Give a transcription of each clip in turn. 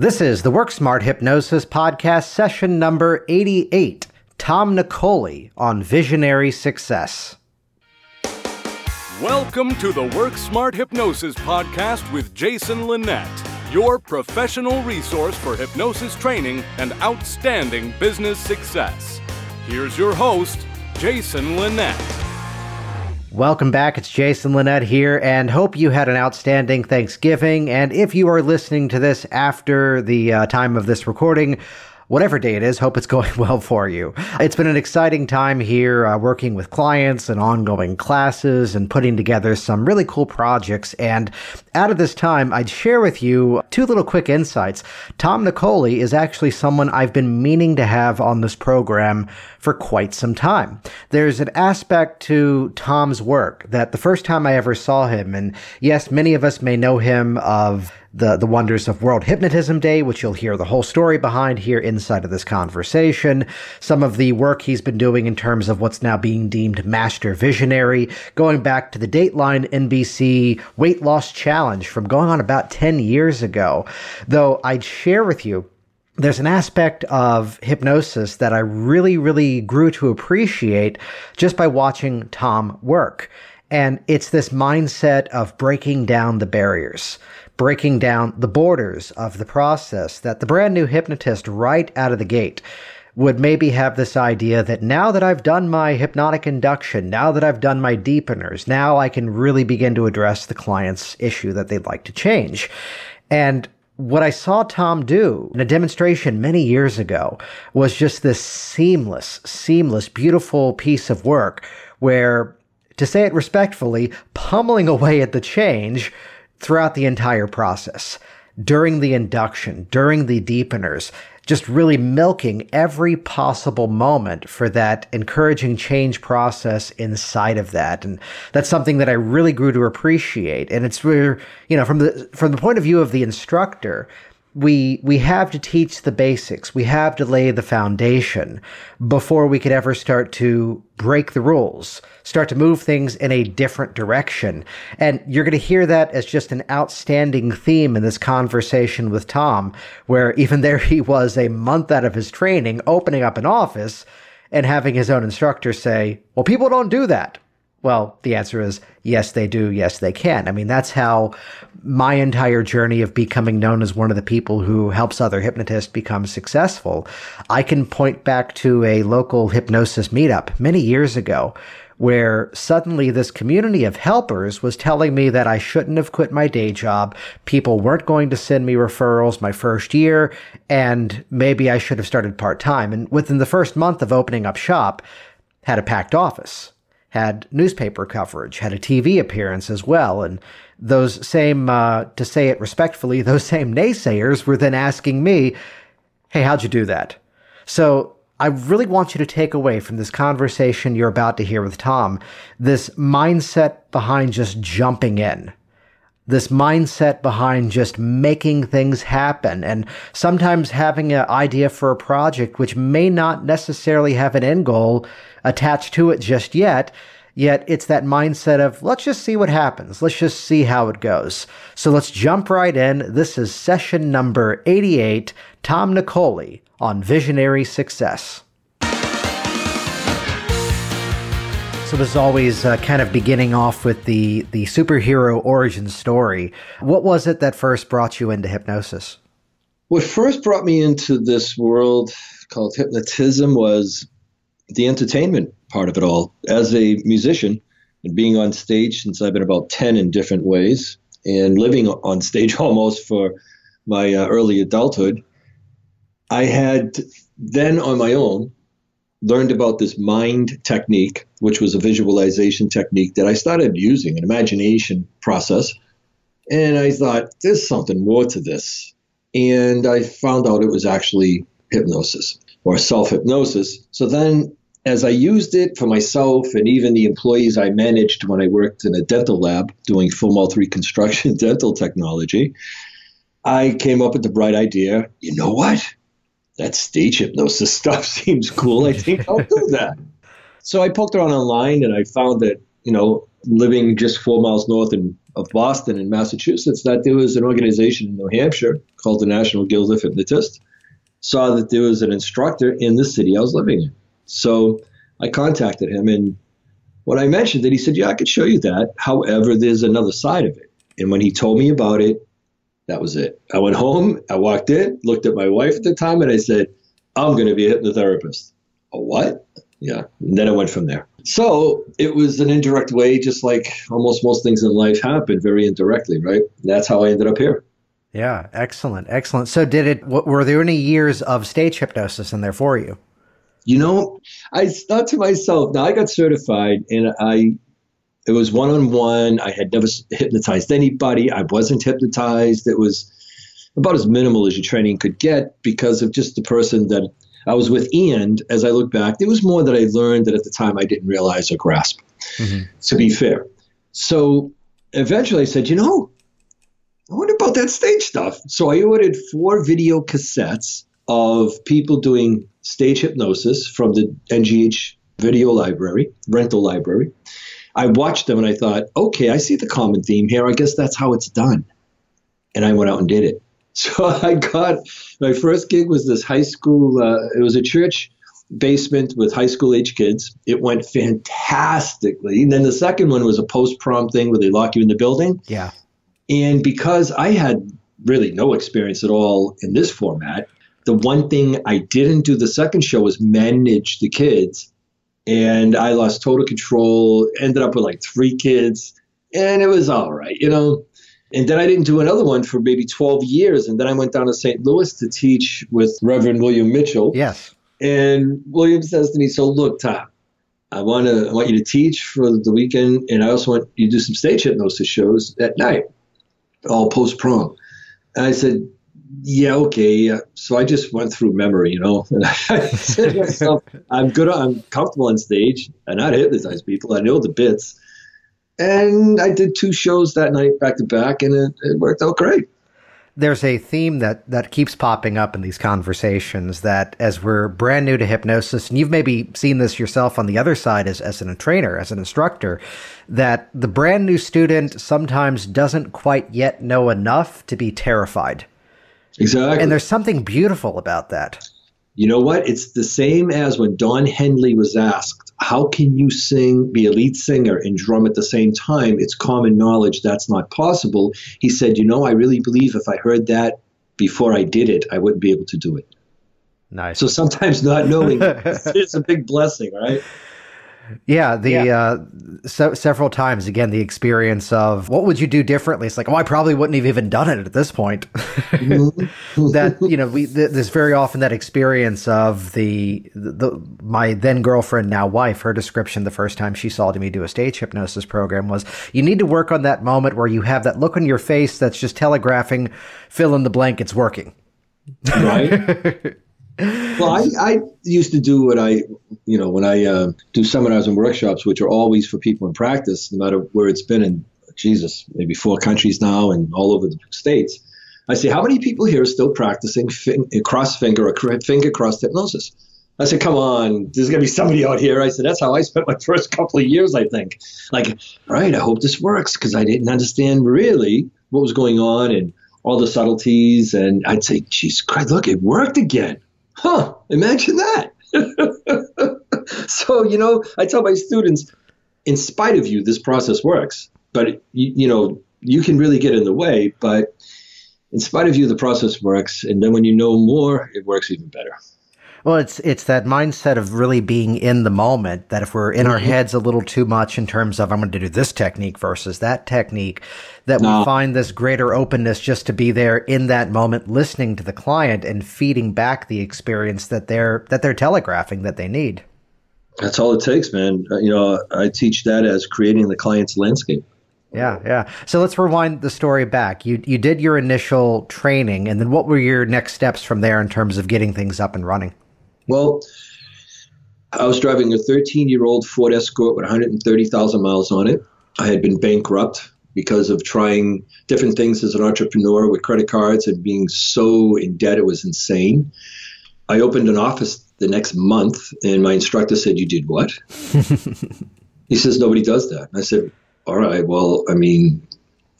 This is the Work Smart Hypnosis Podcast, session number 88. Tom Nicoli on visionary success. Welcome to the Work Smart Hypnosis Podcast with Jason Linett, your professional resource for hypnosis training and outstanding business success. Here's your host, Jason Linett. Welcome back. It's Jason Linett here, and hope you had an outstanding Thanksgiving. And if you are listening to this after the uh, time of this recording, whatever day it is, hope it's going well for you. It's been an exciting time here uh, working with clients and ongoing classes and putting together some really cool projects. And out of this time, I'd share with you two little quick insights. Tom Nicoli is actually someone I've been meaning to have on this program for quite some time. There's an aspect to Tom's work that the first time I ever saw him, and yes, many of us may know him of the, the wonders of World Hypnotism Day, which you'll hear the whole story behind here inside of this conversation. Some of the work he's been doing in terms of what's now being deemed master visionary, going back to the Dateline NBC weight loss challenge from going on about 10 years ago. Though I'd share with you there's an aspect of hypnosis that I really, really grew to appreciate just by watching Tom work. And it's this mindset of breaking down the barriers breaking down the borders of the process that the brand new hypnotist right out of the gate would maybe have this idea that now that I've done my hypnotic induction, now that I've done my deepeners, now I can really begin to address the client's issue that they'd like to change. And what I saw Tom do in a demonstration many years ago was just this seamless, seamless, beautiful piece of work where, to say it respectfully, pummeling away at the change throughout the entire process, during the induction, during the deepeners, just really milking every possible moment for that encouraging change process inside of that. And that's something that I really grew to appreciate. And it's where, you know, from the from the point of view of the instructor, we we have to teach the basics. We have to lay the foundation before we could ever start to break the rules, start to move things in a different direction. And you're going to hear that as just an outstanding theme in this conversation with Tom, where even there he was a month out of his training, opening up an office and having his own instructor say, "Well, people don't do that." Well, the answer is yes, they do. Yes, they can. I mean, that's how my entire journey of becoming known as one of the people who helps other hypnotists become successful. I can point back to a local hypnosis meetup many years ago where suddenly this community of helpers was telling me that I shouldn't have quit my day job. People weren't going to send me referrals my first year, and maybe I should have started part time. And within the first month of opening up shop, had a packed office had newspaper coverage, had a TV appearance as well. And those same, uh, to say it respectfully, those same naysayers were then asking me, Hey, how'd you do that? So I really want you to take away from this conversation you're about to hear with Tom this mindset behind just jumping in. This mindset behind just making things happen and sometimes having an idea for a project which may not necessarily have an end goal attached to it just yet. Yet it's that mindset of let's just see what happens. Let's just see how it goes. So let's jump right in. This is session number 88, Tom Nicoli on visionary success. So is always uh, kind of beginning off with the the superhero origin story. What was it that first brought you into hypnosis? What first brought me into this world called hypnotism was the entertainment part of it all. As a musician and being on stage since I've been about 10 in different ways and living on stage almost for my uh, early adulthood, I had then on my own learned about this mind technique, which was a visualization technique that I started using, an imagination process. And I thought, there's something more to this. And I found out it was actually hypnosis or self hypnosis. So then as I used it for myself and even the employees I managed when I worked in a dental lab doing full mouth reconstruction dental technology, I came up with the bright idea you know what? That stage hypnosis stuff seems cool. I think I'll do that. So I poked around online and I found that, you know, living just four miles north in, of Boston in Massachusetts that there was an organization in New Hampshire called the National Guild of Hypnotists. Saw that there was an instructor in the city I was living in. So I contacted him and when I mentioned it, he said, Yeah, I could show you that. However, there's another side of it. And when he told me about it, that was it. I went home, I walked in, looked at my wife at the time, and I said, I'm going to be a hypnotherapist. A what? Yeah. And then I went from there. So it was an indirect way, just like almost most things in life happen very indirectly, right? That's how I ended up here. Yeah, excellent, excellent. So, did it? Were there any years of stage hypnosis in there for you? You know, I thought to myself, now I got certified, and I it was one on one. I had never hypnotized anybody. I wasn't hypnotized. It was about as minimal as your training could get because of just the person that I was with. And as I look back, there was more that I learned that at the time I didn't realize or grasp, mm-hmm. to be fair. So eventually I said, you know, I wonder about that stage stuff. So I ordered four video cassettes of people doing stage hypnosis from the NGH video library, rental library. I watched them and I thought, okay, I see the common theme here. I guess that's how it's done. And I went out and did it. So I got my first gig was this high school. Uh, it was a church basement with high school age kids. It went fantastically. And then the second one was a post prom thing where they lock you in the building. Yeah. And because I had really no experience at all in this format, the one thing I didn't do the second show was manage the kids. And I lost total control, ended up with like three kids, and it was all right, you know. And then I didn't do another one for maybe 12 years. And then I went down to St. Louis to teach with Reverend William Mitchell. Yes. And William says to me, So look, Tom, I want to I want you to teach for the weekend, and I also want you to do some stage hypnosis shows at night, all post prom. And I said, Yeah, okay. So I just went through memory, you know, and I said to myself, I'm good, I'm comfortable on stage. and I not hypnotize people. I know the bits. And I did two shows that night back to back, and it, it worked out great there's a theme that that keeps popping up in these conversations that as we're brand new to hypnosis and you've maybe seen this yourself on the other side as, as a trainer as an instructor that the brand new student sometimes doesn't quite yet know enough to be terrified exactly and there's something beautiful about that you know what it's the same as when don henley was asked how can you sing, be a lead singer, and drum at the same time? It's common knowledge that's not possible. He said, You know, I really believe if I heard that before I did it, I wouldn't be able to do it. Nice. So sometimes not knowing is a big blessing, right? Yeah, the yeah. Uh, so, several times again the experience of what would you do differently? It's like, oh, I probably wouldn't have even done it at this point. That you know, we th- there's very often that experience of the, the, the my then girlfriend, now wife. Her description the first time she saw me do a stage hypnosis program was, you need to work on that moment where you have that look on your face that's just telegraphing, fill in the blank, it's working. Right. well, I, I used to do what I, you know, when I uh, do seminars and workshops, which are always for people in practice, no matter where it's been in, Jesus, maybe four countries now and all over the states. I say, how many people here are still practicing fin- cross finger or finger cross hypnosis? I said, come on, there's going to be somebody out here. I said, that's how I spent my first couple of years, I think. Like, right, I hope this works because I didn't understand really what was going on and all the subtleties. And I'd say, geez, Christ, look, it worked again huh, imagine that. so, you know, I tell my students, in spite of you, this process works. But, you, you know, you can really get in the way, but in spite of you, the process works. And then when you know more, it works even better. Well, it's it's that mindset of really being in the moment. That if we're in mm-hmm. our heads a little too much in terms of I'm going to do this technique versus that technique, that no. we find this greater openness just to be there in that moment, listening to the client and feeding back the experience that they're that they're telegraphing that they need. That's all it takes, man. Uh, you know, I teach that as creating the client's landscape. Yeah, yeah. So let's rewind the story back. You you did your initial training, and then what were your next steps from there in terms of getting things up and running? Well, I was driving a 13 year old Ford Escort with 130,000 miles on it. I had been bankrupt because of trying different things as an entrepreneur with credit cards and being so in debt, it was insane. I opened an office the next month, and my instructor said, You did what? he says, Nobody does that. I said, all right, well, I mean,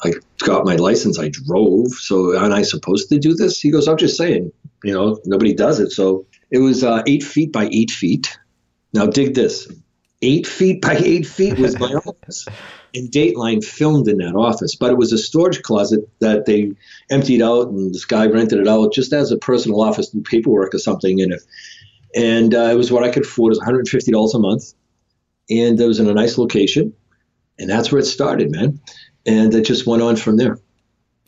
I got my license, I drove, so aren't I supposed to do this? He goes, I'm just saying, you know, nobody does it. So it was uh, eight feet by eight feet. Now, dig this eight feet by eight feet was my office. And Dateline filmed in that office, but it was a storage closet that they emptied out, and this guy rented it out just as a personal office, do paperwork or something in it. And uh, it was what I could afford. It was $150 a month, and it was in a nice location, and that's where it started, man. And it just went on from there.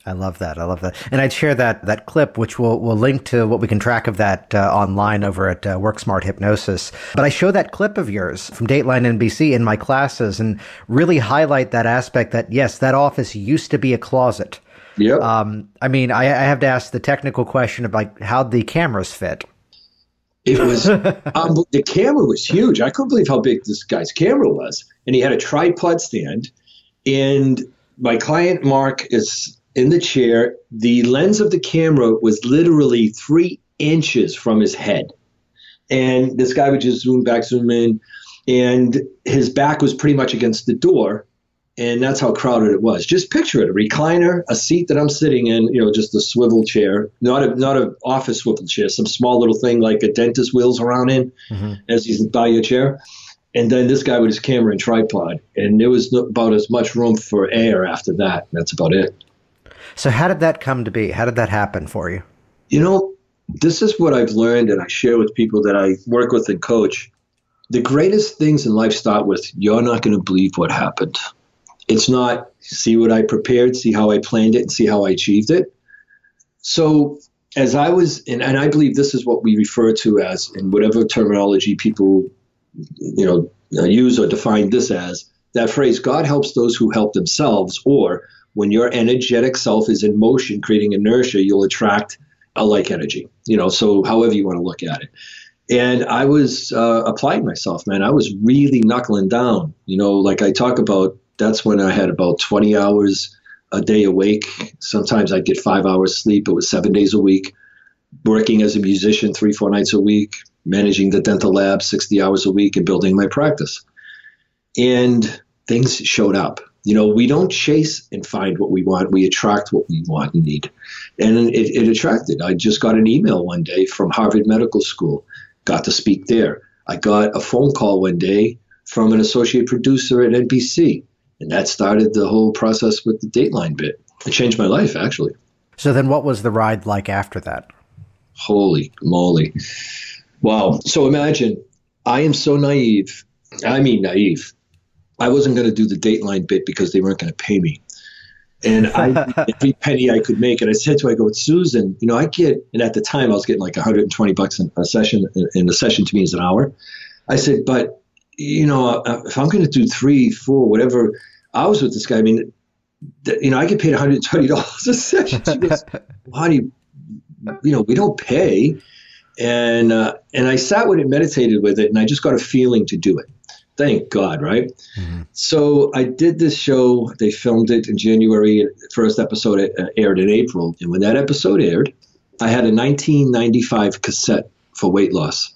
I love that. I love that. And I'd share that that clip, which we'll we'll link to what we can track of that uh, online over at uh, WorkSmart Hypnosis. But I show that clip of yours from Dateline NBC in my classes and really highlight that aspect that yes, that office used to be a closet. Yeah. Um, I mean, I, I have to ask the technical question of like how the cameras fit. It was um, the camera was huge. I couldn't believe how big this guy's camera was, and he had a tripod stand. And my client Mark is in the chair. The lens of the camera was literally three inches from his head. And this guy would just zoom back, zoom in, and his back was pretty much against the door. And that's how crowded it was. Just picture it: a recliner, a seat that I'm sitting in, you know, just a swivel chair, not a not a office swivel chair, some small little thing like a dentist wheels around in mm-hmm. as he's by your chair. And then this guy with his camera and tripod, and there was about as much room for air after that. That's about it. So, how did that come to be? How did that happen for you? You know, this is what I've learned, and I share with people that I work with and coach. The greatest things in life start with you're not going to believe what happened. It's not see what I prepared, see how I planned it, and see how I achieved it. So, as I was, and, and I believe this is what we refer to as, in whatever terminology people, you know, uh, use or define this as, that phrase, God helps those who help themselves, or when your energetic self is in motion, creating inertia, you'll attract a like energy. You know, so however you want to look at it. And I was uh, applying myself, man. I was really knuckling down. You know, like I talk about, that's when I had about 20 hours a day awake. Sometimes I'd get five hours sleep. It was seven days a week. Working as a musician three, four nights a week, managing the dental lab 60 hours a week, and building my practice. And things showed up. You know, we don't chase and find what we want. We attract what we want and need. And it, it attracted. I just got an email one day from Harvard Medical School, got to speak there. I got a phone call one day from an associate producer at NBC. And that started the whole process with the Dateline bit. It changed my life, actually. So then what was the ride like after that? Holy moly. Wow. So imagine I am so naive. I mean, naive. I wasn't going to do the Dateline bit because they weren't going to pay me. And I, every penny I could make, and I said to her, I go, Susan, you know, I get, and at the time I was getting like 120 bucks in a session, and a session to me is an hour. I said, but, you know, uh, if I'm going to do three, four, whatever hours with this guy, I mean, you know, I get paid $120 a session. She goes, well, honey, you know, we don't pay. And, uh, and I sat with it, meditated with it, and I just got a feeling to do it thank God, right? Mm-hmm. So I did this show. They filmed it in January. First episode uh, aired in April. And when that episode aired, I had a 1995 cassette for weight loss.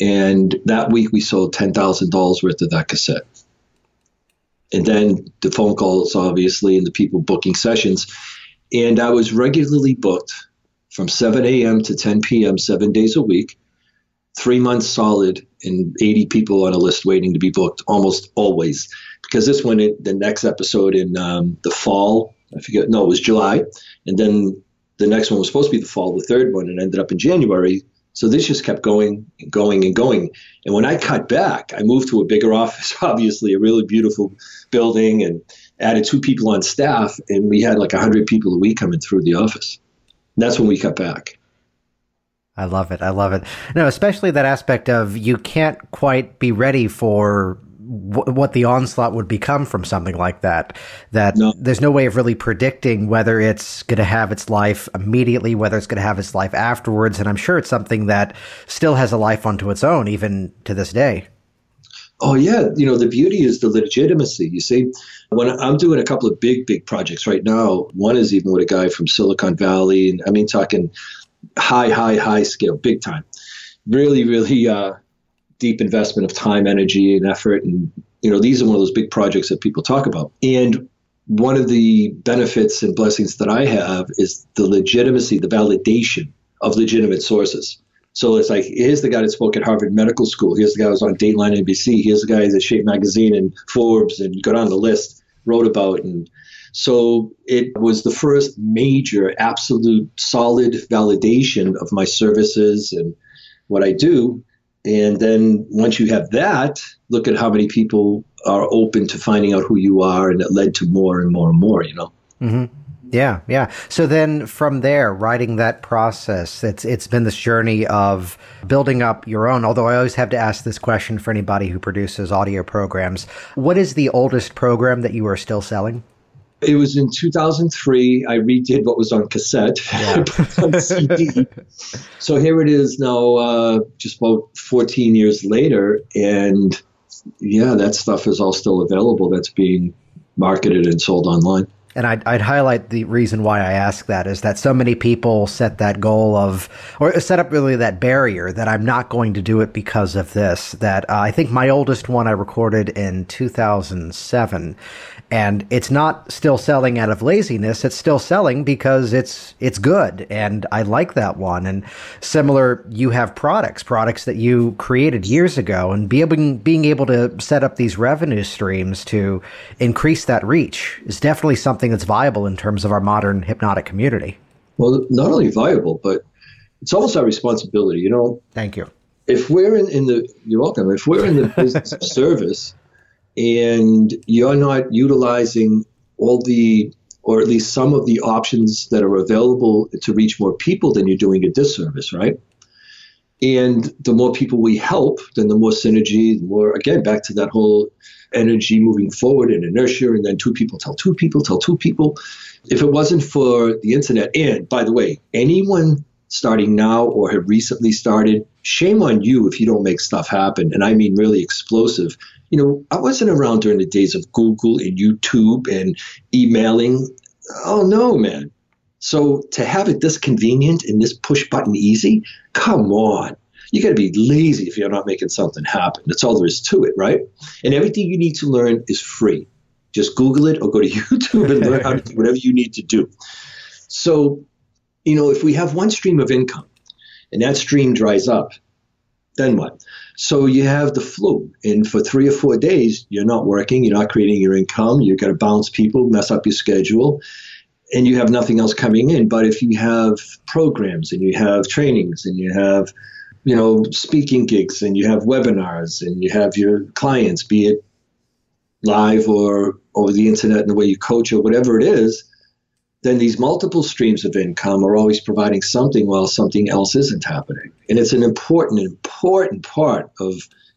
And that week we sold $10,000 worth of that cassette. And then the phone calls, obviously, and the people booking sessions. And I was regularly booked from 7 a.m. to 10 p.m., seven days a week three months solid and 80 people on a list waiting to be booked almost always. Because this one the next episode in um, the fall i forget no it was july and then the next one was supposed to be the fall the third one and ended up in january. So this just kept going and going and going. And when i cut back i moved to a bigger office obviously a really beautiful building and added two people on staff and we had like 100 people a week coming through the office. And that's when we cut back I love it. I love it. No, especially that aspect of you can't quite be ready for w- what the onslaught would become from something like that. That no. there's no way of really predicting whether it's going to have its life immediately, whether it's going to have its life afterwards. And I'm sure it's something that still has a life unto its own, even to this day. Oh yeah, you know the beauty is the legitimacy. You see, when I'm doing a couple of big, big projects right now, one is even with a guy from Silicon Valley, and I mean talking high, high, high scale, big time. Really, really uh, deep investment of time, energy, and effort, and You know, these are one of those big projects that people talk about. And one of the benefits and blessings that I have is the legitimacy, the validation of legitimate sources. So it's like, here's the guy that spoke at Harvard Medical School. Here's the guy who was on Dateline NBC. Here's the guy that Shape Magazine and Forbes and got on the list, wrote about. And so it was the first major, absolute, solid validation of my services and what I do. And then once you have that, look at how many people are open to finding out who you are, and it led to more and more and more, you know. Mm-hmm. Yeah, yeah. So then from there, writing that process, it's it's been this journey of building up your own. Although I always have to ask this question for anybody who produces audio programs. What is the oldest program that you are still selling? It was in 2003. I redid what was on cassette, yeah. on CD. so here it is now, uh, just about 14 years later, and yeah, that stuff is all still available. That's being marketed and sold online. And I'd, I'd, highlight the reason why I ask that is that so many people set that goal of, or set up really that barrier that I'm not going to do it because of this. That uh, I think my oldest one I recorded in 2007 and it's not still selling out of laziness. It's still selling because it's it's good. And i like that one. And similar you have products products that you created years ago and be able, being able to set up these revenue streams to increase that reach is definitely something that's viable in terms of our modern hypnotic community. Well not only viable but it's almost our responsibility you know? Thank you. If we're in, in the you're welcome. If we're in the business of service and you're not utilizing all the or at least some of the options that are available to reach more people, then you're doing a disservice, right? And the more people we help, then the more synergy, the more, again, back to that whole energy moving forward and inertia, and then two people tell two people, tell two people. If it wasn't for the internet, and by the way, anyone starting now or have recently started, shame on you if you don't make stuff happen. And I mean really explosive you know, I wasn't around during the days of Google and YouTube and emailing. Oh no, man. So to have it this convenient and this push button easy, come on. You got to be lazy if you're not making something happen. That's all there is to it, right? And everything you need to learn is free. Just Google it or go to YouTube and learn how to do whatever you need to do. So, you know, if we have one stream of income and that stream dries up, then what? So you have the flu, and for three or four days, you're not working, you're not creating your income, you're going to bounce people, mess up your schedule, and you have nothing else coming in. But if you have programs and you have trainings and you have, you know, speaking gigs and you have webinars and you have your clients, be it live or over the internet and the way you coach or whatever it is, then these multiple streams of income are always providing something while something else isn't happening. And it's an important, important part of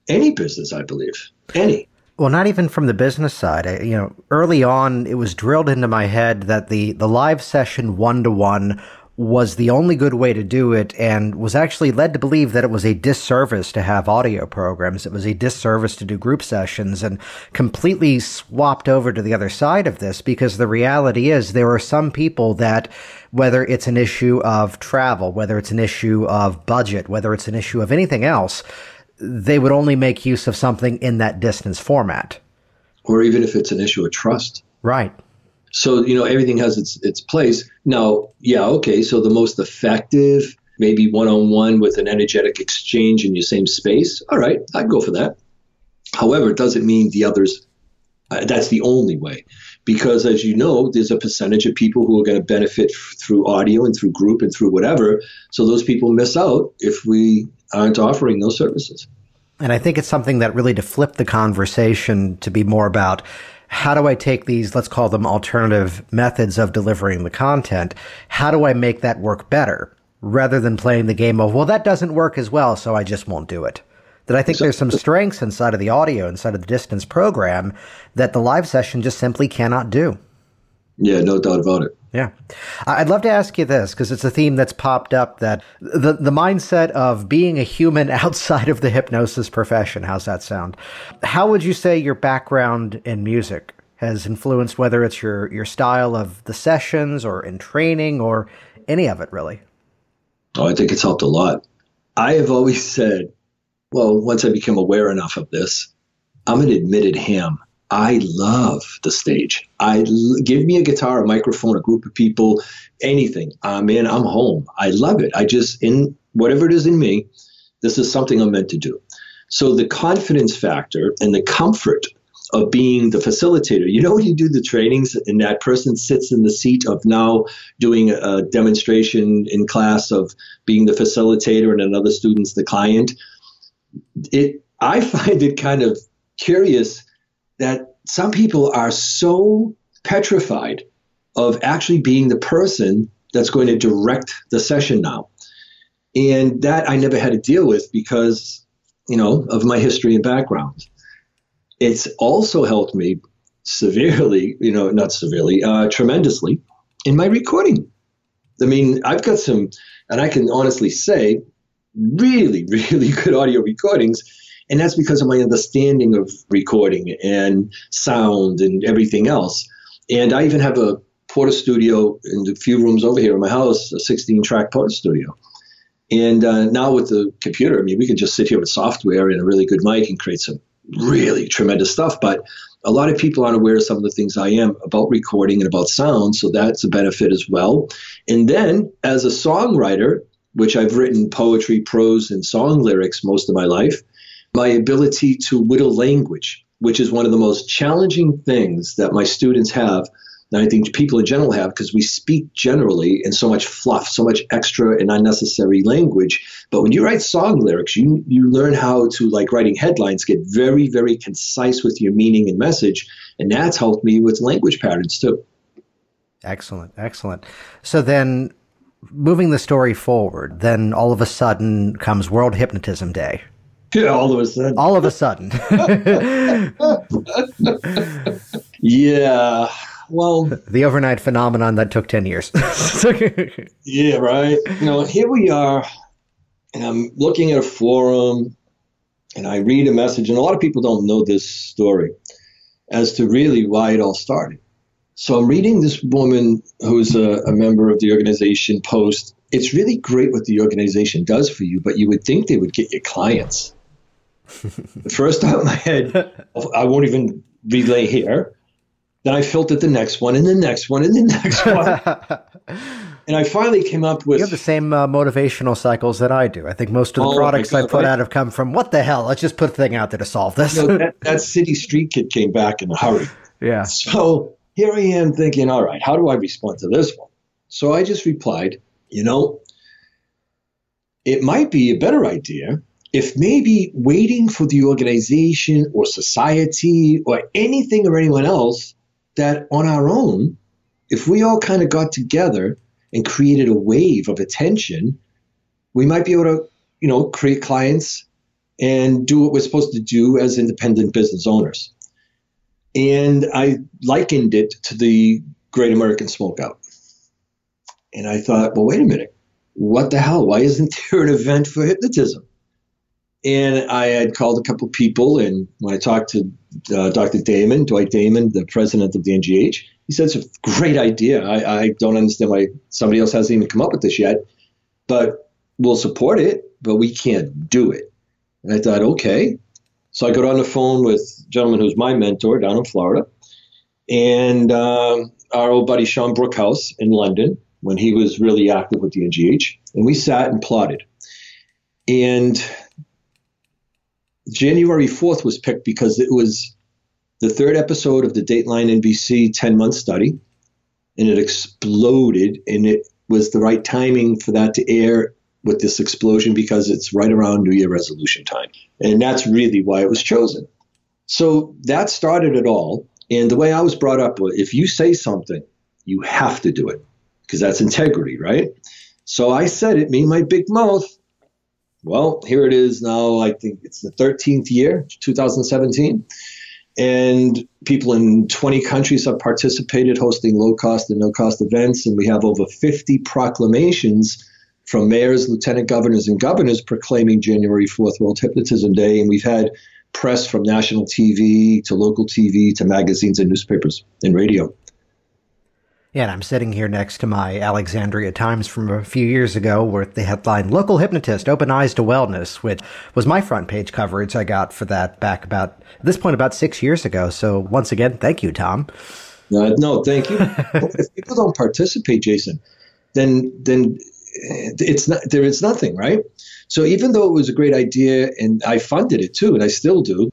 any business, I believe. Any. Well, not even from the business side. I, you know, early on, it was drilled into my head that the, the live session one to one was the only good way to do it and was actually led to believe that it was a disservice to have audio programs. It was a disservice to do group sessions and completely swapped over to the other side of this because the reality is there are some people that whether it's an issue of travel, whether it's an issue of budget, whether it's an issue of anything else, they would only make use of something in that distance format. Or even if it's an issue of trust. Right. So, you know, everything has its, its place. Now, yeah, okay, so the most effective, maybe one on one with an energetic exchange in your same space. All right, I'd go for that. However, it doesn't mean the others, uh, that's the only way. Because as you know, there's a percentage of people who are going to benefit f- through audio and through group and through whatever. So those people miss out if we aren't offering those services. And I think it's something that really to flip the conversation to be more about how do I take these, let's call them alternative methods of delivering the content? How do I make that work better rather than playing the game of, well, that doesn't work as well, so I just won't do it? That I think there's some strengths inside of the audio, inside of the distance program that the live session just simply cannot do. Yeah, no doubt about it. Yeah. I'd love to ask you this because it's a theme that's popped up that the, the mindset of being a human outside of the hypnosis profession. How's that sound? How would you say your background in music has influenced whether it's your, your style of the sessions or in training or any of it really? Oh, I think it's helped a lot. I have always said, well, once I became aware enough of this, I'm an admitted ham. I love the stage. I give me a guitar, a microphone, a group of people, anything. Ah, I'm in. I'm home. I love it. I just in whatever it is in me. This is something I'm meant to do. So the confidence factor and the comfort of being the facilitator. You know, when you do the trainings and that person sits in the seat of now doing a demonstration in class of being the facilitator and another student's the client. It I find it kind of curious that some people are so petrified of actually being the person that's going to direct the session now. And that I never had to deal with because, you know, of my history and background. It's also helped me severely, you know, not severely, uh, tremendously in my recording. I mean, I've got some, and I can honestly say, really, really good audio recordings. And that's because of my understanding of recording and sound and everything else. And I even have a Porta Studio in the few rooms over here in my house, a 16 track Porta Studio. And uh, now with the computer, I mean, we can just sit here with software and a really good mic and create some really tremendous stuff. But a lot of people aren't aware of some of the things I am about recording and about sound, so that's a benefit as well. And then as a songwriter, which I've written poetry, prose, and song lyrics most of my life, my ability to whittle language, which is one of the most challenging things that my students have and I think people in general have because we speak generally in so much fluff, so much extra and unnecessary language. But when you write song lyrics, you you learn how to like writing headlines, get very very concise with your meaning and message, and that's helped me with language patterns too. Excellent, excellent. So then, moving the story forward, then all of a sudden comes World Hypnotism Day. Yeah, all of a sudden. All of a sudden. yeah well, the overnight phenomenon that took 10 years. yeah, right. You know, here we are, and I'm looking at a forum, and I read a message, and a lot of people don't know this story as to really why it all started. So I'm reading this woman who's a, a member of the organization post. It's really great what the organization does for you, but you would think they would get you clients. The first out of my head, I won't even relay here then I filtered the next one and the next one and the next one. and I finally came up with. You have the same uh, motivational cycles that I do. I think most of the oh products God, I put right? out have come from what the hell? Let's just put a thing out there to solve this. You know, that, that city street kid came back in a hurry. Yeah. So here I am thinking, all right, how do I respond to this one? So I just replied, you know, it might be a better idea if maybe waiting for the organization or society or anything or anyone else that on our own, if we all kind of got together and created a wave of attention, we might be able to, you know, create clients and do what we're supposed to do as independent business owners. And I likened it to the Great American Smokeout. And I thought, well, wait a minute. What the hell? Why isn't there an event for hypnotism? And I had called a couple people, and when I talked to uh, Dr. Damon, Dwight Damon, the president of the NGH, he said it's a great idea. I, I don't understand why somebody else hasn't even come up with this yet, but we'll support it, but we can't do it. And I thought, okay. So I got on the phone with a gentleman who's my mentor down in Florida, and um, our old buddy Sean Brookhouse in London when he was really active with the NGH, and we sat and plotted. And January 4th was picked because it was the third episode of the Dateline NBC 10 month study, and it exploded, and it was the right timing for that to air with this explosion because it's right around New Year resolution time. And that's really why it was chosen. So that started it all. And the way I was brought up, if you say something, you have to do it because that's integrity, right? So I said it, me, my big mouth, well, here it is now. I think it's the 13th year, 2017. And people in 20 countries have participated hosting low cost and no cost events. And we have over 50 proclamations from mayors, lieutenant governors, and governors proclaiming January 4th World Hypnotism Day. And we've had press from national TV to local TV to magazines and newspapers and radio. Yeah, and I'm sitting here next to my Alexandria Times from a few years ago with the headline Local Hypnotist Open Eyes to Wellness, which was my front page coverage I got for that back about this point about six years ago. So once again, thank you, Tom. Uh, no, thank you. if people don't participate, Jason, then then it's not there is nothing, right? So even though it was a great idea and I funded it too, and I still do,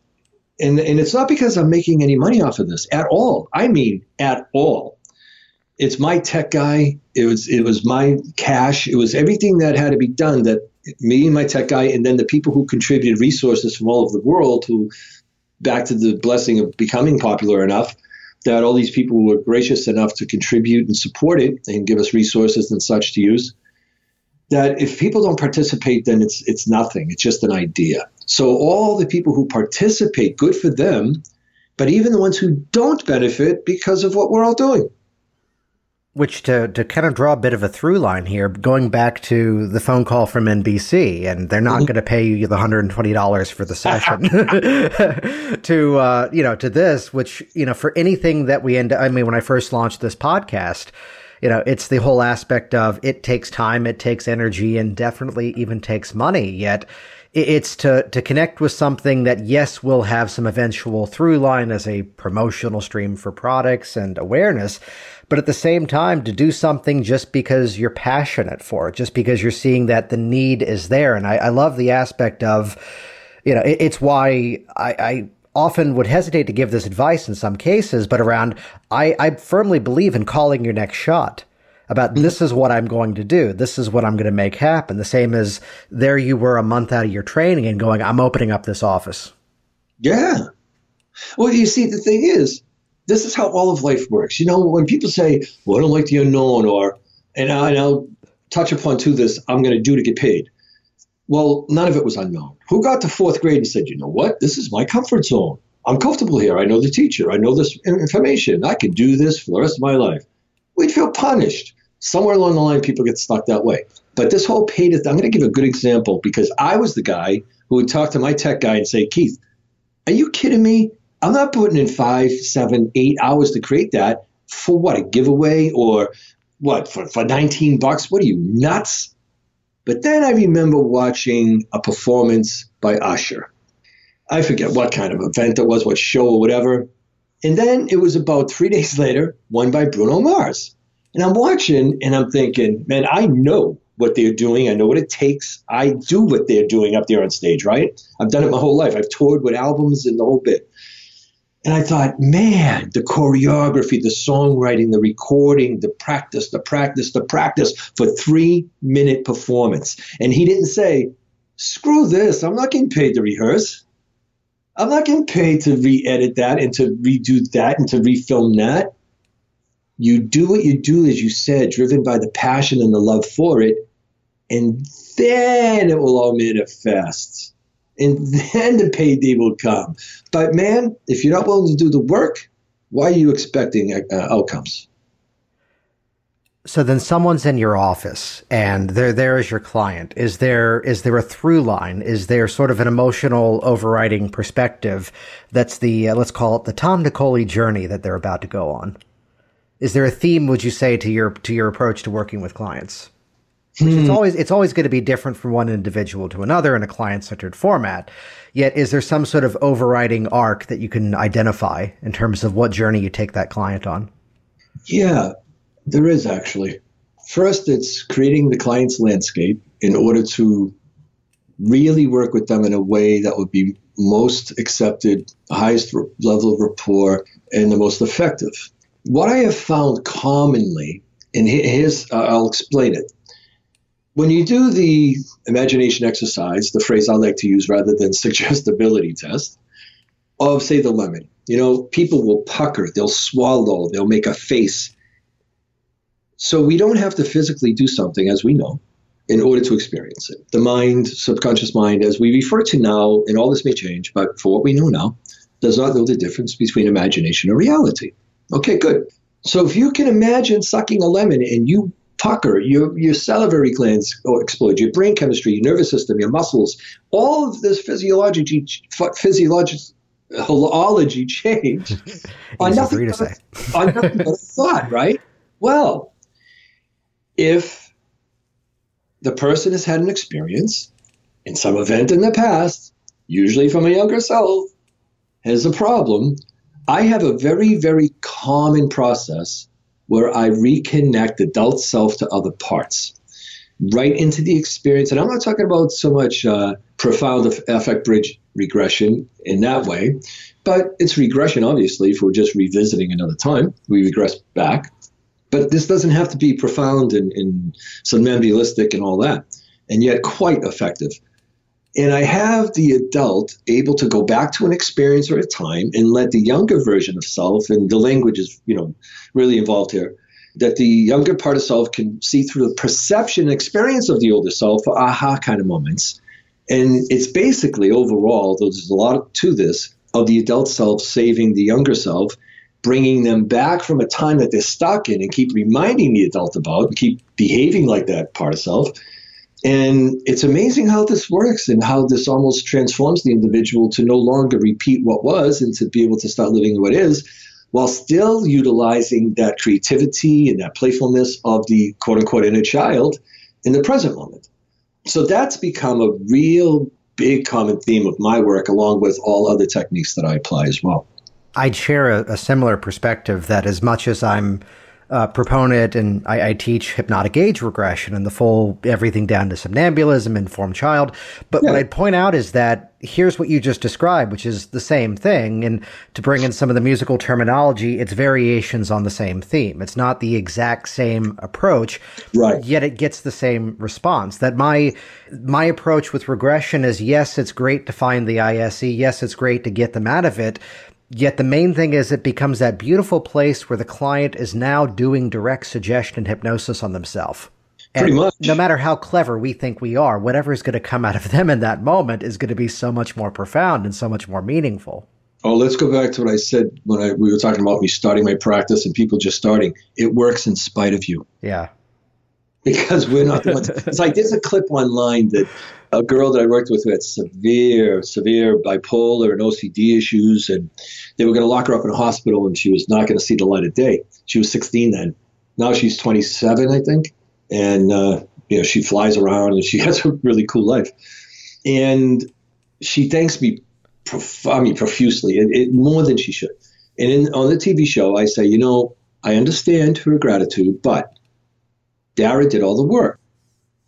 and and it's not because I'm making any money off of this at all. I mean, at all it's my tech guy. It was it was my cash. It was everything that had to be done. That me and my tech guy, and then the people who contributed resources from all over the world, who back to the blessing of becoming popular enough that all these people were gracious enough to contribute and support it and give us resources and such to use. That if people don't participate, then it's it's nothing. It's just an idea. So all the people who participate, good for them. But even the ones who don't benefit because of what we're all doing which to, to kind of draw a bit of a through line here, going back to the phone call from NBC, and they're not mm-hmm. going to pay you the $120 for the session to, uh, you know, to this, which, you know, for anything that we end, I mean, when I first launched this podcast, you know, it's the whole aspect of it takes time, it takes energy, and definitely even takes money. Yet it's to, to connect with something that, yes, will have some eventual through line as a promotional stream for products and awareness but at the same time to do something just because you're passionate for it, just because you're seeing that the need is there. And I, I love the aspect of, you know, it, it's why I, I often would hesitate to give this advice in some cases, but around, I, I firmly believe in calling your next shot about mm-hmm. this is what I'm going to do. This is what I'm going to make happen. The same as there you were a month out of your training and going, I'm opening up this office. Yeah. Well, you see, the thing is, this is how all of life works. You know, when people say, well, I don't like the unknown, or, and, I, and I'll touch upon to this, I'm going to do to get paid. Well, none of it was unknown. Who got to fourth grade and said, you know what, this is my comfort zone. I'm comfortable here. I know the teacher. I know this information. I can do this for the rest of my life. We'd feel punished. Somewhere along the line, people get stuck that way. But this whole paid, I'm going to give a good example because I was the guy who would talk to my tech guy and say, Keith, are you kidding me? I'm not putting in five, seven, eight hours to create that for what a giveaway or what for, for 19 bucks. What are you nuts? But then I remember watching a performance by Usher. I forget what kind of event it was, what show or whatever. And then it was about three days later, one by Bruno Mars. And I'm watching and I'm thinking, man, I know what they're doing. I know what it takes. I do what they're doing up there on stage, right? I've done it my whole life. I've toured with albums and the whole bit. And I thought, man, the choreography, the songwriting, the recording, the practice, the practice, the practice for three minute performance. And he didn't say, screw this, I'm not getting paid to rehearse. I'm not getting paid to re edit that and to redo that and to refilm that. You do what you do, as you said, driven by the passion and the love for it. And then it will all manifest and then the payday will come. But man, if you're not willing to do the work, why are you expecting uh, outcomes? So then someone's in your office and they're there as your client. Is there is there a through line? Is there sort of an emotional overriding perspective that's the uh, let's call it the Tom Nicoli journey that they're about to go on? Is there a theme would you say to your to your approach to working with clients? Hmm. It's always it's always going to be different from one individual to another in a client centered format. Yet, is there some sort of overriding arc that you can identify in terms of what journey you take that client on? Yeah, there is actually. First, it's creating the client's landscape in order to really work with them in a way that would be most accepted, highest level of rapport, and the most effective. What I have found commonly, and here's, uh, I'll explain it when you do the imagination exercise, the phrase I like to use rather than suggestibility test, of say the lemon, you know, people will pucker, they'll swallow, they'll make a face. So we don't have to physically do something, as we know, in order to experience it. The mind, subconscious mind, as we refer to now, and all this may change, but for what we know now, does not know the difference between imagination and reality. Okay, good. So if you can imagine sucking a lemon and you pucker, your, your salivary glands explode, your brain chemistry, your nervous system, your muscles, all of this physiology, physiology change on nothing, but, on nothing but thought, right? Well, if the person has had an experience in some event in the past, usually from a younger self, has a problem, I have a very, very common process where I reconnect adult self to other parts, right into the experience. And I'm not talking about so much uh, profound affect bridge regression in that way, but it's regression, obviously, if we're just revisiting another time. We regress back. But this doesn't have to be profound and, and somnambulistic and all that, and yet quite effective. And I have the adult able to go back to an experience or a time and let the younger version of self, and the language is, you know, really involved here, that the younger part of self can see through the perception and experience of the older self for aha kind of moments. And it's basically overall, though there's a lot to this, of the adult self saving the younger self, bringing them back from a time that they're stuck in and keep reminding the adult about and keep behaving like that part of self and it's amazing how this works and how this almost transforms the individual to no longer repeat what was and to be able to start living what is while still utilizing that creativity and that playfulness of the quote unquote inner child in the present moment. So that's become a real big common theme of my work, along with all other techniques that I apply as well. I'd share a, a similar perspective that as much as I'm uh, proponent, and I, I, teach hypnotic age regression and the full everything down to somnambulism, and informed child. But yeah. what I'd point out is that here's what you just described, which is the same thing. And to bring in some of the musical terminology, it's variations on the same theme. It's not the exact same approach, right? Yet it gets the same response. That my my approach with regression is yes, it's great to find the ISE. Yes, it's great to get them out of it Yet the main thing is it becomes that beautiful place where the client is now doing direct suggestion and hypnosis on themselves. Pretty much. No matter how clever we think we are, whatever is going to come out of them in that moment is going to be so much more profound and so much more meaningful. Oh, let's go back to what I said when I, we were talking about me starting my practice and people just starting. It works in spite of you. Yeah. Because we're not the ones. It's like there's a clip online that a girl that I worked with who had severe, severe bipolar and OCD issues, and they were going to lock her up in a hospital, and she was not going to see the light of day. She was 16 then. Now she's 27, I think, and uh, you know she flies around and she has a really cool life. And she thanks me, prof- I mean, profusely, it, it, more than she should. And in, on the TV show, I say, you know, I understand her gratitude, but Dara did all the work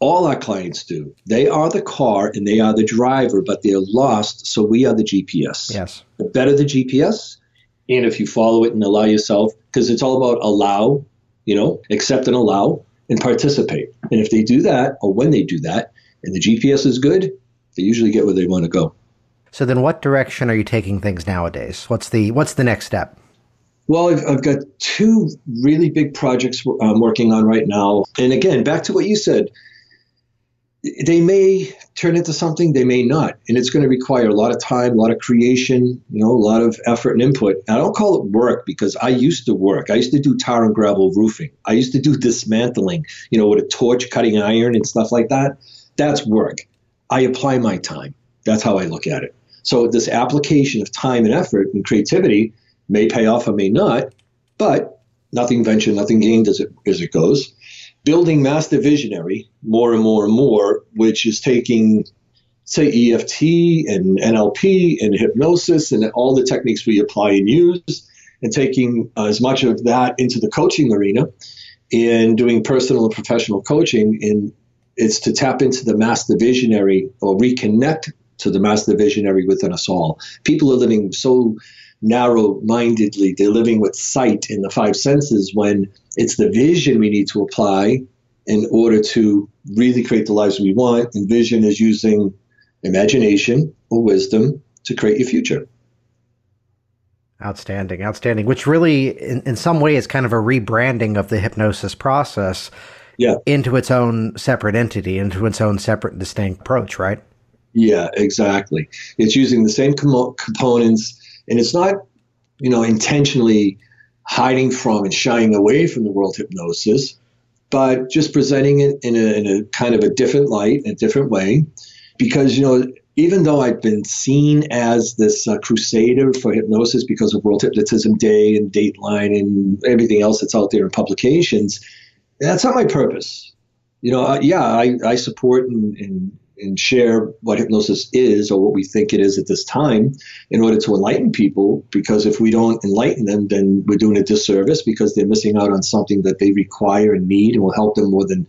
all our clients do. They are the car and they are the driver, but they're lost, so we are the GPS. Yes. The better the GPS, and if you follow it and allow yourself, because it's all about allow, you know, accept and allow and participate. And if they do that, or when they do that, and the GPS is good, they usually get where they want to go. So then, what direction are you taking things nowadays? What's the what's the next step? Well, I've, I've got two really big projects I'm working on right now. And again, back to what you said, they may turn into something, they may not. And it's going to require a lot of time, a lot of creation, you know, a lot of effort and input. And I don't call it work because I used to work. I used to do tar and gravel roofing. I used to do dismantling, you know, with a torch, cutting iron and stuff like that. That's work. I apply my time. That's how I look at it. So this application of time and effort and creativity may pay off or may not, but nothing ventured, nothing gained as it as it goes building master visionary more and more and more, which is taking, say, EFT and NLP and hypnosis and all the techniques we apply and use, and taking as much of that into the coaching arena and doing personal and professional coaching. And it's to tap into the master visionary or reconnect to the master visionary within us all. People are living so narrow mindedly. They're living with sight in the five senses when it's the vision we need to apply in order to really create the lives we want. And vision is using imagination or wisdom to create your future. Outstanding, outstanding. Which really, in, in some way, is kind of a rebranding of the hypnosis process yeah. into its own separate entity, into its own separate, distinct approach, right? Yeah, exactly. It's using the same com- components and it's not, you know, intentionally hiding from and shying away from the world hypnosis, but just presenting it in a, in a kind of a different light, a different way. Because, you know, even though I've been seen as this uh, crusader for hypnosis because of World Hypnotism Day and Dateline and everything else that's out there in publications, that's not my purpose. You know, uh, yeah, I, I support and, and, and share what hypnosis is or what we think it is at this time in order to enlighten people. Because if we don't enlighten them, then we're doing a disservice because they're missing out on something that they require and need and will help them more than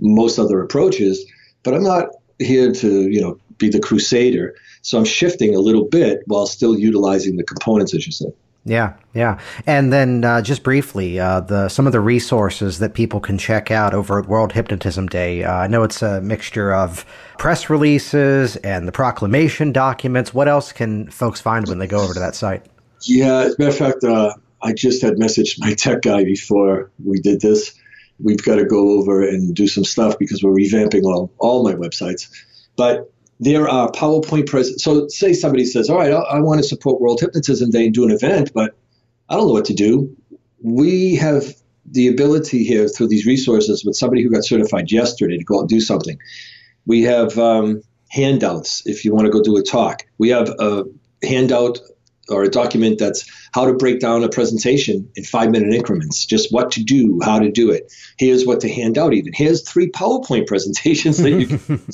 most other approaches. But I'm not here to, you know, be the crusader. So I'm shifting a little bit while still utilizing the components, as you said. Yeah, yeah. And then uh, just briefly, uh, the some of the resources that people can check out over at World Hypnotism Day. Uh, I know it's a mixture of press releases and the proclamation documents. What else can folks find when they go over to that site? Yeah, as a matter of fact, uh, I just had messaged my tech guy before we did this. We've got to go over and do some stuff because we're revamping all, all my websites. But there are PowerPoint present. So say somebody says, all right, I, I want to support World Hypnotism Day and do an event, but I don't know what to do. We have the ability here through these resources with somebody who got certified yesterday to go out and do something. We have um, handouts if you want to go do a talk. We have a handout or a document that's how to break down a presentation in five minute increments, just what to do, how to do it. Here's what to hand out, even. Here's three PowerPoint presentations that you can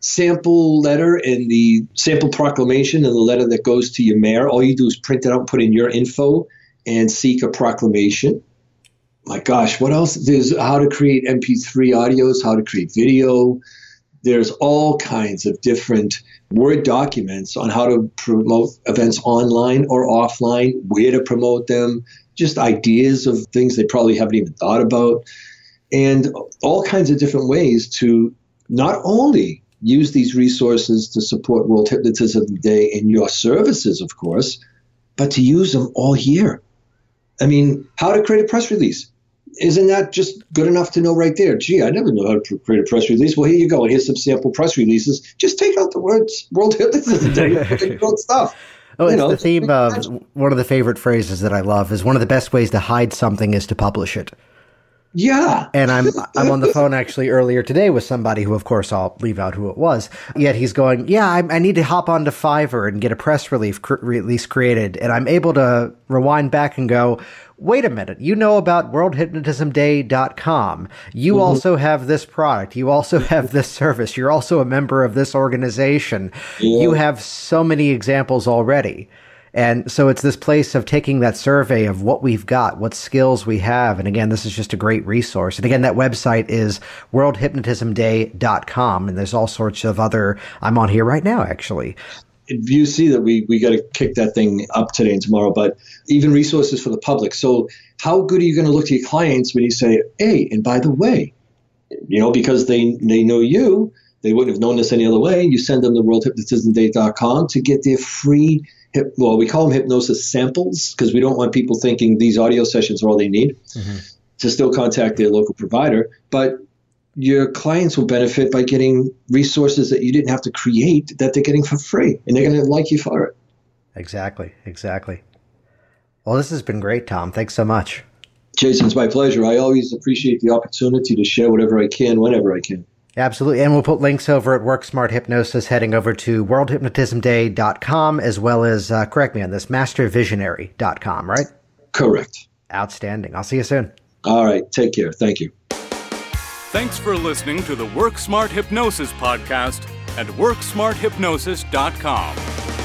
sample letter and the sample proclamation and the letter that goes to your mayor. All you do is print it out, put in your info, and seek a proclamation. My gosh, what else? There's how to create MP3 audios, how to create video. There's all kinds of different Word documents on how to promote events online or offline, where to promote them, just ideas of things they probably haven't even thought about, and all kinds of different ways to not only use these resources to support World Hypnotism Day in your services, of course, but to use them all year. I mean, how to create a press release. Isn't that just good enough to know right there? Gee, I never know how to create a press release. Well, here you go. And here's some sample press releases. Just take out the words World Hypnotism Day own stuff. Oh, it's know, the theme of one of the favorite phrases that I love is one of the best ways to hide something is to publish it. Yeah. And I'm I'm on the phone actually earlier today with somebody who, of course, I'll leave out who it was. Yet he's going, yeah, I, I need to hop onto Fiverr and get a press release cr- release created, and I'm able to rewind back and go, wait a minute, you know about worldhypnotismday.com. You mm-hmm. also have this product. You also have this service. You're also a member of this organization. Yeah. You have so many examples already. And so it's this place of taking that survey of what we've got, what skills we have. And again, this is just a great resource. And again, that website is worldhypnotismday.com. And there's all sorts of other, I'm on here right now, actually. You see that we, we got to kick that thing up today and tomorrow, but even resources for the public. So, how good are you going to look to your clients when you say, hey, and by the way, you know, because they, they know you, they wouldn't have known this any other way. You send them to worldhypnotismday.com to get their free hip, well, we call them hypnosis samples because we don't want people thinking these audio sessions are all they need mm-hmm. to still contact their local provider. But your clients will benefit by getting resources that you didn't have to create that they're getting for free, and they're going to like you for it. Exactly, exactly. Well, this has been great, Tom. Thanks so much. Jason, it's my pleasure. I always appreciate the opportunity to share whatever I can, whenever I can. Absolutely. And we'll put links over at Work Smart Hypnosis, heading over to worldhypnotismday.com, as well as, uh, correct me on this, mastervisionary.com, right? Correct. Outstanding. I'll see you soon. All right. Take care. Thank you. Thanks for listening to the Work Smart Hypnosis podcast at WorkSmartHypnosis.com.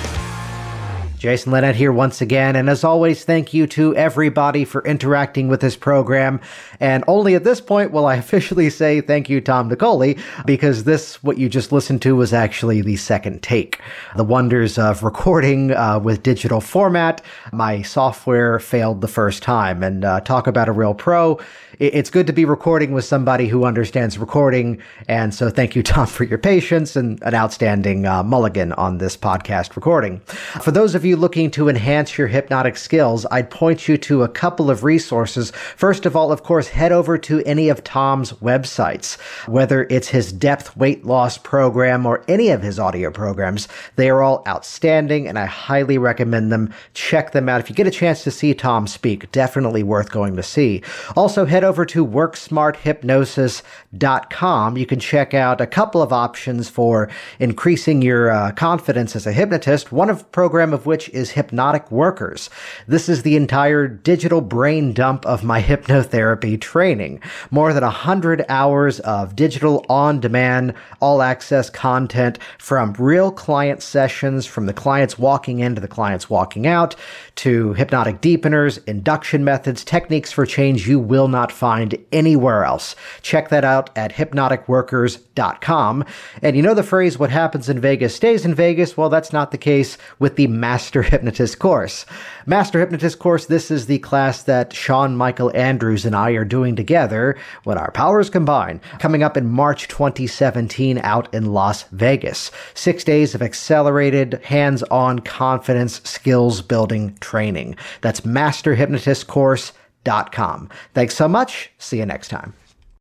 Jason Linett here once again, and as always, thank you to everybody for interacting with this program. And only at this point will I officially say thank you, Tom Nicoli, because this, what you just listened to, was actually the second take. The wonders of recording uh, with digital format. My software failed the first time, and uh, talk about a real pro it's good to be recording with somebody who understands recording. And so thank you, Tom, for your patience and an outstanding uh, mulligan on this podcast recording. For those of you looking to enhance your hypnotic skills, I'd point you to a couple of resources. First of all, of course, head over to any of Tom's websites, whether it's his depth weight loss program or any of his audio programs. They are all outstanding and I highly recommend them. Check them out. If you get a chance to see Tom speak, definitely worth going to see. Also, head over over to worksmarthypnosis.com. You can check out a couple of options for increasing your uh, confidence as a hypnotist, one of program of which is Hypnotic Workouts. This is the entire digital brain dump of my hypnotherapy training. More than 100 hours of digital on demand, all access content from real client sessions, from the clients walking in to the clients walking out, to hypnotic deepeners, induction methods, techniques for change you will not find anywhere else. Check that out at hypnoticworkouts.com. And you know the phrase, what happens in Vegas stays in Vegas? Well, that's not the case with the Master Hypnotist course. Master Hypnotist course, this is the class that Sean Michael Andrews and I are doing together when our powers combine, coming up in March 2017 out in Las Vegas. Six days of accelerated, hands on confidence skills building training. That's masterhypnotistcourse.com. Thanks so much. See you next time.